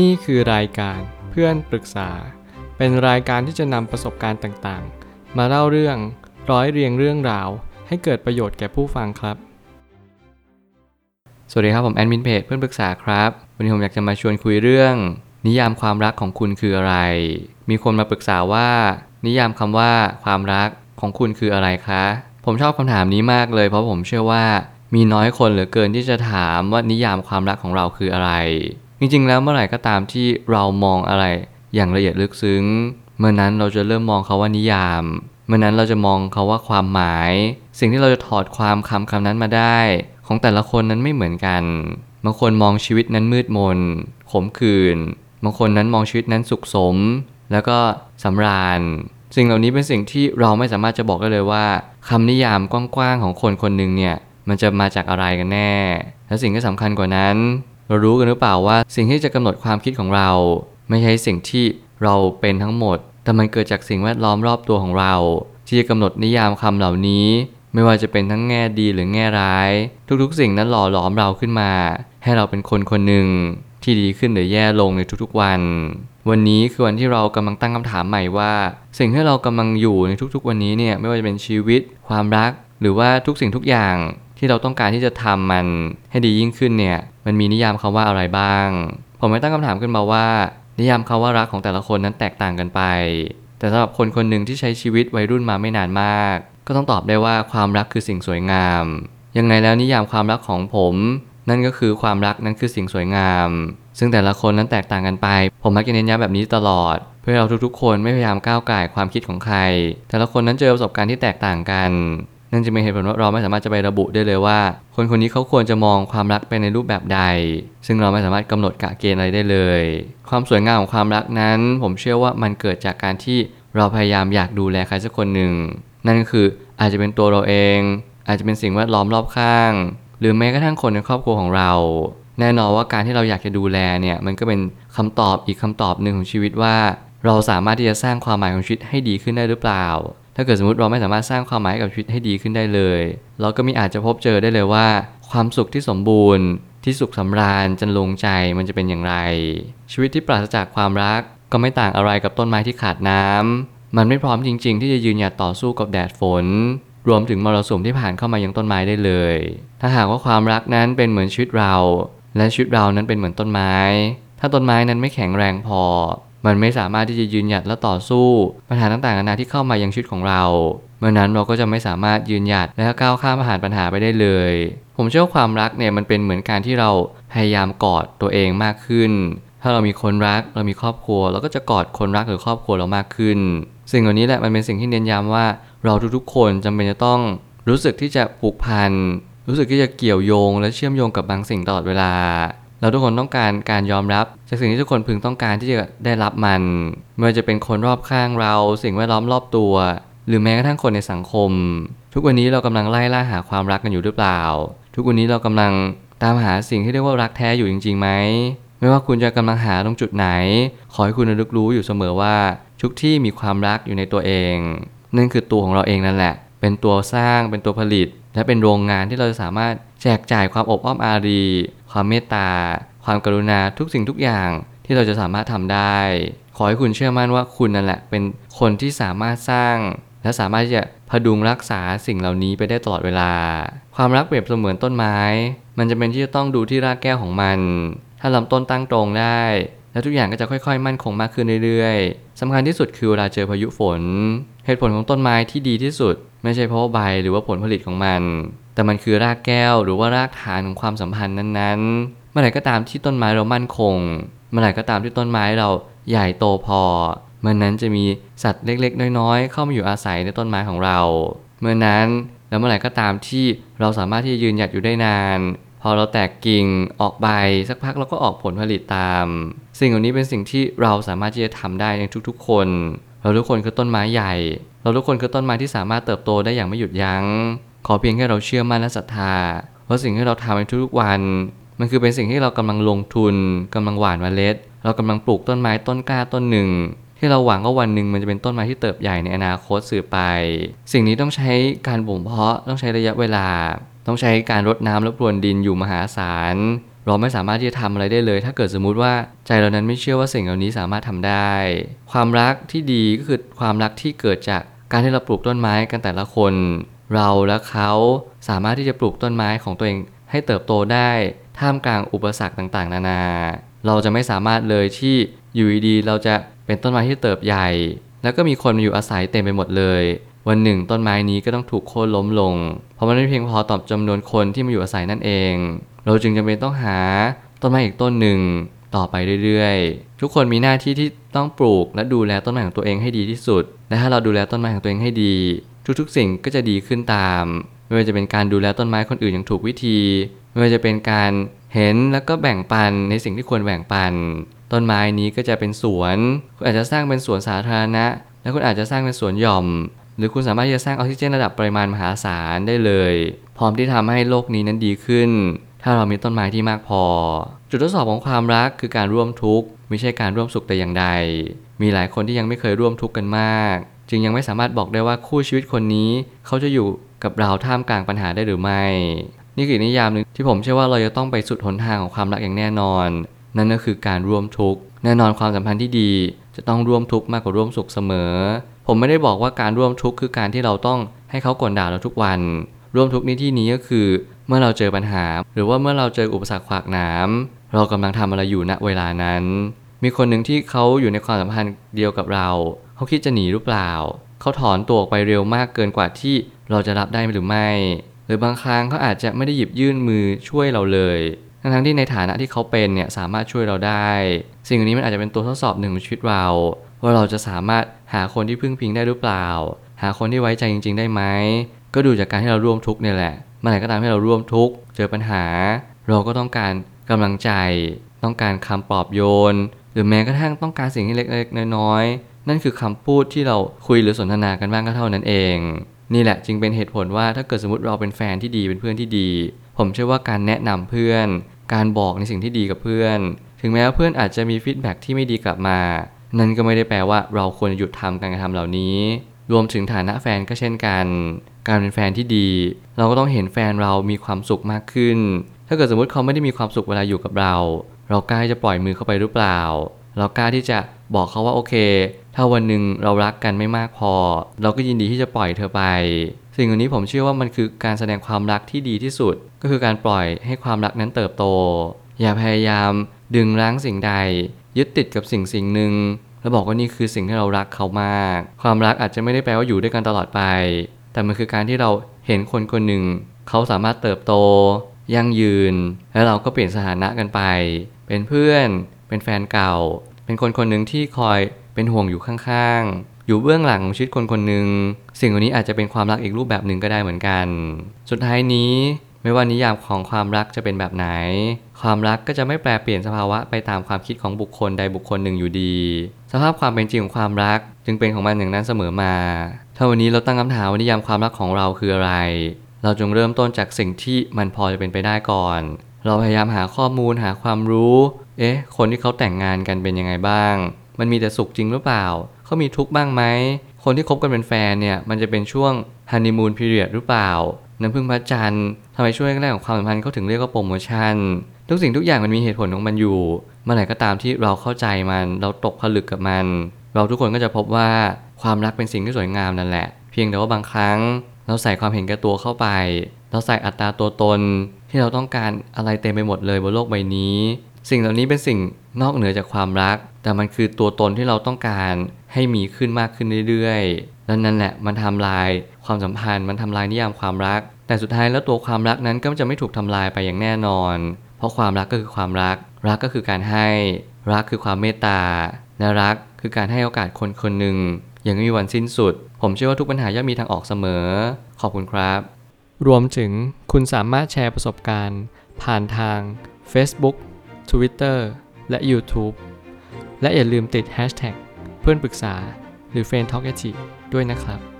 นี่คือรายการเพื่อนปรึกษา เป็นรายการที่จะนำประสบการณ์ต่างๆ มาเล่าเรื่องร้อยเรียงเรื่องราว ให้เกิดประโยชน์แก่ผู้ฟังครับ สวัสดีครับผมแอดมินเพจเพื่อนปรึกษาครับ วันนี้ผมอยากจะมาชวนคุยเรื่อง นิยามความรักของคุณคืออะไร มีคนมาปรึกษาว่า นิยามคำว่าความรักของคุณคืออะไรคะ ผมชอบคำถามนี้มากเลย เพราะผมเชื่อว่ามีน้อยคนเหลือเกินที่จะถามว่านิยามความรักของเราคืออะไร จริงๆ แล้วเมื่อไหร่ก็ตามที่เรามองอะไรอย่างละเอียดลึกซึ้ง เมื่อนั้นเราจะเริ่มมองเขาว่านิยาม เมื่อนั้นเราจะมองเขาว่าความหมาย สิ่งที่เราจะถอดความคำคำนั้นมาได้ ของแต่ละคนนั้นไม่เหมือนกันบางคนมองชีวิตนั้นมืดมนขมขื่นบางคนนั้นมองชีวิตนั้นสุขสม แล้วก็สำราญ สิ่งเหล่านี้เป็นสิ่งที่เราไม่สามารถจะบอกได้เลยว่าคำนิยามกว้างๆของคนคนหนึ่งเนี่ยมันจะมาจากอะไรกันแน่ และสิ่งที่สำคัญกว่านั้น เรารู้กันหรือเปล่าว่าสิ่งที่จะกำหนดความคิดของเรา ไม่ใช่สิ่งที่เราเป็นทั้งหมด แต่มันเกิดจากสิ่งแวดล้อมรอบตัวของเรา ที่จะกำหนดนิยามคำเหล่านี้ ไม่ว่าจะเป็นทั้งแง่ดีหรือแง่ร้าย ทุกๆ สิ่งนั้นหล่อหลอมเราขึ้นมา ให้เราเป็นคนคนหนึ่งที่ดีขึ้นหรือแย่ลงในทุกๆวัน วันนี้คือวันที่เรากำลังตั้งคำถามใหม่ว่า สิ่งที่เรากำลังอยู่ในทุกๆ วันนี้เนี่ยไม่ว่าจะเป็นชีวิต ความรัก หรือว่าทุกสิ่งทุกอย่าง ที่เราต้องการที่จะทำมันให้ดียิ่งขึ้นเนี่ย มันมีนิยามคำว่าอะไรบ้าง ผมไม่ตั้งคำถามขึ้นมาว่า นิยามคำว่ารักของแต่ละคนนั้นแตกต่างกันไป แต่สำหรับคนคนหนึ่งที่ใช้ชีวิตวัยรุ่นมาไม่นานมาก ก็ต้องตอบได้ว่าความรักคือสิ่งสวยงาม ยังไงแล้วนิยามความรักของผม นั่นก็คือความรักนั้นคือสิ่งสวยงาม ซึ่งแต่ละคนนั้นแตกต่างกันไป ผมมักจะเน้นย้ำแบบนี้ตลอดเพื่อเราทุกๆ คนไม่พยายามก้าวไก่ความคิดของใคร แต่ละคนนั้นเจอประสบการณ์ที่แตกต่างกัน นั่นจะเป็นเหตุผลว่าเราไม่สามารถจะไประบุได้เลยว่า คนคนนี้เขาควรจะมองความรักไปในรูปแบบใด ซึ่งเราไม่สามารถกำหนดกะเกณฑ์อะไรได้เลย ความสวยงามของความรักนั้น ผมเชื่อว่ามันเกิดจากการที่เราพยายามอยากดูแลใครสักคนหนึ่ง นั่นคืออาจจะเป็นตัวเราเอง อาจจะเป็นสิ่งแวดล้อมรอบข้าง หรือแม้กระทั่งคนในครอบครัวของเรา แน่นอนว่าการที่เราอยากจะดูแลเนี่ยมันก็เป็นคำตอบอีกคำตอบหนึ่งของชีวิตว่า เราสามารถที่จะสร้างความหมายของชีวิตให้ดีขึ้นได้หรือเปล่า ถ้าเกิดสมมติเราไม่สามารถสร้างความหมายกับชีวิตให้ดีขึ้นได้เลย เราก็มีอาจจะพบเจอได้เลยว่า ความสุขที่สมบูรณ์ ที่สุขสำราญจันลงใจมันจะเป็นอย่างไร ชีวิตที่ปราศจากความรัก ก็ไม่ต่างอะไรกับต้นไม้ที่ขาดน้ำมันไม่พร้อมจริง ๆ ที่จะยืนหยัดต่อสู้กับแดดฝน รวมถึงมรสุมที่ผ่านเข้ามายังต้นไม้ได้เลย ถ้าหากว่าความรักนั้นเป็นเหมือนชีวิตเรา และชีวิตเรานั้นเป็นเหมือนต้นไม้ ถ้าต้นไม้นั้นไม่แข็งแรงพอ มันไม่สามารถที่จะยืนหยัดและต่อสู้ ปัญหาต่างๆนานาที่เข้ามายังชีวิตของเรา เมื่อนั้นเราก็จะไม่สามารถยืนหยัดและก้าวข้ามผ่านปัญหาไปได้เลย ผมเชื่อความรักเนี่ยมันเป็นเหมือนการที่เราพยายามกอดตัวเองมากขึ้น ถ้าเรามีคนรักเรามีครอบครัว เราก็จะกอดคนรักหรือครอบครัวเรามากขึ้น สิ่งเหล่านี้แหละมันเป็นสิ่งที่เน้นย้ำว่าเราทุกๆ คนจำเป็นจะต้องรู้สึกที่จะผูกพันรู้สึกที่จะเกี่ยวโยงและเชื่อมโยงกับบางสิ่งตลอดเวลา เราทุกคนต้องการการยอมรับ จากสิ่งที่ทุกคนพึงต้องการที่จะได้รับมันไม่ว่าจะเป็นคนรอบข้างเรา สิ่งแวดล้อมรอบตัว หรือแม้กระทั่งคนในสังคม ทุกวันนี้เรากำลังไล่ล่าหาความรักกันอยู่หรือเปล่า ทุกวันนี้เรากำลังตามหาสิ่งที่เรียกว่ารักแท้อยู่จริงๆไหมไม่ว่าคุณจะกำลังหาตรงจุดไหน ขอให้คุณระลึกรู้อยู่เสมอว่าทุกที่มีความรักอยู่ในตัวเอง นั่นคือตัวของเราเองนั่นแหละ เป็นตัวสร้างเป็นตัวผลิต และเป็นโรงงานที่เราจะสามารถแจกจ่ายความอบอ้อมอารี ความเมตตา ความกรุณาทุกสิ่งทุกอย่างที่เราจะสามารถทำได้ ขอให้คุณเชื่อมั่นว่าคุณนั่นแหละ เป็นคนที่สามารถสร้าง และสามารถที่จะพดุงรักษาสิ่งเหล่านี้ไปได้ตลอดเวลา ความรักเปรียบเสมือนต้นไม้ มันจะเป็นที่จะต้องดูที่รากแก้วของมัน ถ้าลำต้นตั้งตรงได้ แล้วทุกอย่างก็จะค่อยๆ มั่นคงมากขึ้นเรื่อยๆสำคัญที่สุดคือเวลาเจอพายุฝน เหตุผลของต้นไม้ที่ดีที่สุด ไม่ใช่เพราะใบหรือว่าผลผลิตของมัน แต่มันคือรากแก้วหรือว่ารากฐานของความสัมพันธ์นั้นๆ เมื่อไหร่ก็ตามที่ต้นไม้เรามั่นคง เมื่อไหร่ก็ตามที่ต้นไม้เราใหญ่โตพอ เมื่อนั้นจะมีสัตว์เล็กๆ น้อยๆ เข้ามาอยู่อาศัยในต้นไม้ของเรา เมื่อนั้นแล้วเมื่อไหร่ก็ตามที่เราสามารถที่จะยืนหยัดอยู่ได้นาน พอเราแตกกิ่งออกใบสักพักเราก็ออกผลผลิตตาม สิ่งเหล่านี้เป็นสิ่งที่เราสามารถที่จะทำได้ในทุกๆ คน เราทุกคนคือต้นไม้ใหญ่ เราทุกคนคือต้นไม้ที่สามารถเติบโตได้อย่างไม่หยุดยัง้ง ขอเพียงแค่เราเชื่อมั่นและศรัทธาว่าสิ่งที่เราทำในทุกๆวัน มันคือเป็นสิ่งที่เรากำลังลงทุนกำลังหว่านเมล็ด เรากำลังปลูกต้นไม้ต้นกล้าต้นหนึ่งที่เราหวังว่าวันหนึ่งมันจะเป็นต้นไม้ที่เติบใหญ่ในอนาคตสืบไป สิ่งนี้ต้องใช้การบ่มเพาะต้องใช้ระยะเวลา ต้องใช้การรดน้ำและพรวนดินอยู่มหาศาล เราไม่สามารถที่จะทำอะไรได้เลย ถ้าเกิดสมมุติว่าใจเรานั้นไม่เชื่อว่าสิ่งเหล่านี้สามารถทำได้ ความรักที่ดีก็คือความรักที่เกิดจากการที่เราปลูกต้นไม้กันแต่ละคน เราและเขาสามารถที่จะปลูกต้นไม้ของตัวเองให้เติบโตได้ท่ามกลางอุปสรรคต่างๆ นานา เราจะไม่สามารถเลยที่อยู่ดีๆเราจะเป็นต้นไม้ที่เติบใหญ่ แล้วก็มีคนมาอยู่อาศัยเต็มไปหมดเลย วันหนึ่งต้นไม้นี้ก็ต้องถูกโค่นล้มลง เพราะมันไม่เพียงพอต่อจำนวนคนที่มาอยู่อาศัยนั่นเอง เราจึงจำเป็นต้องหาต้นไม้อีกต้นหนึ่งต่อไปเรื่อยๆ ทุกคนมีหน้าที่ที่ต้องปลูกและดูแลต้นไม้ของตัวเองให้ดีที่สุด และถ้าเราดูแลต้นไม้ของตัวเองให้ดี ทุกๆ สิ่งก็จะดีขึ้นตาม ไม่ว่าจะเป็นการดูแลต้นไม้คนอื่นอย่างถูกวิธี ไม่ว่าจะเป็นการเห็นแล้วก็แบ่งปันในสิ่งที่ควรแบ่งปัน ต้นไม้นี้ก็จะเป็นสวน คุณอาจจะสร้างเป็นสวนสาธารณะ และคุณอาจจะสร้างเป็นสวนหย่อม รือคุณสามารถที่จะสร้างออกซิเจนระดับปริมาณมหาศาลได้เลย พร้อมที่ทำให้โลกนี้นั้นดีขึ้น ถ้าเรามีต้นไม้ที่มากพอ จุดทดสอบของความรักคือการร่วมทุกข์ไม่ใช่การร่วมสุขแต่อย่างใด มีหลายคนที่ยังไม่เคยร่วมทุกข์กันมาก จึงยังไม่สามารถบอกได้ว่าคู่ชีวิตคนนี้ เขาจะอยู่กับเราท่ามกลางปัญหาได้หรือไม่ นี่คือนิยามหนึ่งที่ผมเชื่อว่าเราจะต้องไปสุดหนทางของความรักอย่างแน่นอน นั่นก็คือการร่วมทุกข์แน่นอนความสัมพันธ์ที่ดี จะต้องร่วมทุกข์มากกว่าร่วมสุขเสมอ ผมไม่ได้บอกว่าการร่วมทุกข์คือการที่เราต้องให้เขากลด่าเราทุกวัน ร่วมทุกข์ในที่นี้ก็คือ เมื่อเราเจอปัญหา หรือว่าเมื่อเราเจออุปสรรคขวากหนามเรากำลังทำอะไรอยู่ณเวลานั้น มีคนหนึ่งที่เขาอยู่ในความสัมพันธ์เดียวกับเรา เขาคิดจะหนีหรือเปล่า เขาถอนตัวออกไปเร็วมากเกินกว่าที่เราจะรับได้หรือไม่ หรือบางครั้งเขาอาจจะไม่ได้หยิบยื่นมือช่วยเราเลยทั้งที่ในฐานะที่เขาเป็นเนี่ยสามารถช่วยเราได้ สิ่งนี้มันอาจจะเป็นตัวทดสอบหนึ่งของชีวิตเรา ว่าเราจะสามารถหาคนที่พึ่งพิงได้หรือเปล่า หาคนที่ไว้ใจจริง ๆ ได้ไหมก็ดูจากการที่เราร่วมทุกข์เนี่ยแหละเมื่อไหร่ก็ตามที่เราร่วมทุกข์เจอปัญหา เราก็ต้องการกำลังใจ ต้องการคำปลอบโยน หรือแม้กระทั่งต้องการสิ่งที่เล็กๆน้อยๆนั่นคือคำพูดที่เราคุยหรือสนทนากันบ้างก็เท่านั้นเอง นี่แหละจึงเป็นเหตุผลว่าถ้าเกิดสมมติเราเป็นแฟนที่ดีเป็นเพื่อนที่ดี ผมเชื่อว่าการแนะนำเพื่อน การบอกในสิ่งที่ดีกับเพื่อน ถึงแม้ว่าเพื่อนอาจจะมี feedback ที่ไม่ดีกลับมา นั่นก็ไม่ได้แปลว่าเราควรหยุดทำการกระทำเหล่านี้ รวมถึงฐานะแฟนก็เช่นกัน การเป็นแฟนที่ดี เราก็ต้องเห็นแฟนเรามีความสุขมากขึ้น ถ้าเกิดสมมติเขาไม่ได้มีความสุขเวลาอยู่กับเรา เรากล้าที่จะปล่อยมือเข้าไปหรือเปล่า เรากล้าที่จะบอกเขาว่าโอเค ถ้าวันหนึ่งเรารักกันไม่มากพอ เราก็ยินดีที่จะปล่อยเธอไป สิ่งเหล่านี้ผมเชื่อว่ามันคือการแสดงความรักที่ดีที่สุด ก็คือการปล่อยให้ความรักนั้นเติบโต อย่าพยายามดึงรั้งสิ่งใด ยึดติดกับสิ่งสิ่งหนึ่งแล้วบอกว่านี่คือสิ่งที่เรารักเขามาก ความรักอาจจะไม่ได้แปลว่าอยู่ด้วยกันตลอดไป แต่มันคือการที่เราเห็นคนคนหนึ่ง เขาสามารถเติบโต ยั่งยืน แล้วเราก็เปลี่ยนสถานะกันไป เป็นเพื่อน เป็นแฟนเก่า เป็นคนคนหนึ่งที่คอยเป็นห่วงอยู่ข้างๆ อยู่เบื้องหลังของชีวิตคนคนหนึ่ง สิ่งเหล่านี้อาจจะเป็นความรักอีกรูปแบบหนึ่งก็ได้เหมือนกัน สุดท้ายนี้ ไม่ว่านิยามของความรักจะเป็นแบบไหน ความรักก็จะไม่แปลเปลี่ยนสภาวะไปตามความคิดของบุคคลใดบุคคลหนึ่งอยู่ดี สภาพความเป็นจริงของความรัก จึงเป็นของมันอย่างนั้นเสมอมา ถ้าวันนี้เราตั้งคำถามว่านิยามความรักของเราคืออะไร เราจงเริ่มต้นจากสิ่งที่มันพอจะเป็นไปได้ก่อน เราพยายามหาข้อมูลหาความรู้ เอ๊ะ คนที่เขาแต่งงานกันเป็นยังไงบ้าง มันมีแต่สุขจริงหรือเปล่า เขามีทุกข์บ้างไหม คนที่คบกันเป็นแฟนเนี่ย มันจะเป็นช่วงฮันนีมูนพีเรียดหรือเปล่า น้ำพึ่งพระจันทร์ทำไมช่วงแรกของความสัมพันธ์เขาถึงเรียกว่าโปรโมชั่น ทุกสิ่งทุกอย่างมันมีเหตุผลของมันอยู่ เมื่อไหร่ก็ตามที่เราเข้าใจมัน เราตกผลึกกับมัน เราทุกคนก็จะพบว่าความรักเป็นสิ่งที่สวยงามนั่นแหละ เพียงแต่ว่าบางครั้ง เราใส่ความเห็นแก่ตัวเข้าไป เราใส่อัตราตัวตน ที่เราต้องการอะไรเต็มไปหมดเลยบนโลกใบนี้ สิ่งเหล่านี้เป็นสิ่งนอกเหนือจากความรัก แต่มันคือตัวตนที่เราต้องการให้มีขึ้นมากขึ้นเรื่อยๆ แล้วนั่นแหละมันทำลายความสัมพันธ์ มันทำลายนิยามความรัก แต่สุดท้ายแล้วตัวความรักนั้นก็จะไม่ถูกทำลายไปอย่างแน่นอน เพราะความรักก็คือความรัก รักก็คือการให้ รักคือความเมตตาและรักคือการให้โอกาสคนคนหนึ่งอย่างไม่มีวันสิ้นสุด ผมเชื่อว่าทุกปัญหาย่อมมีทางออกเสมอ ขอบคุณครับ รวมถึงคุณสามารถแชร์ประสบการณ์ ผ่านทาง Facebook Twitter และ YouTube และอย่าลืมติด Hashtag เพื่อนปรึกษาหรือ f r ร e n d t a l k ด้วยนะครับ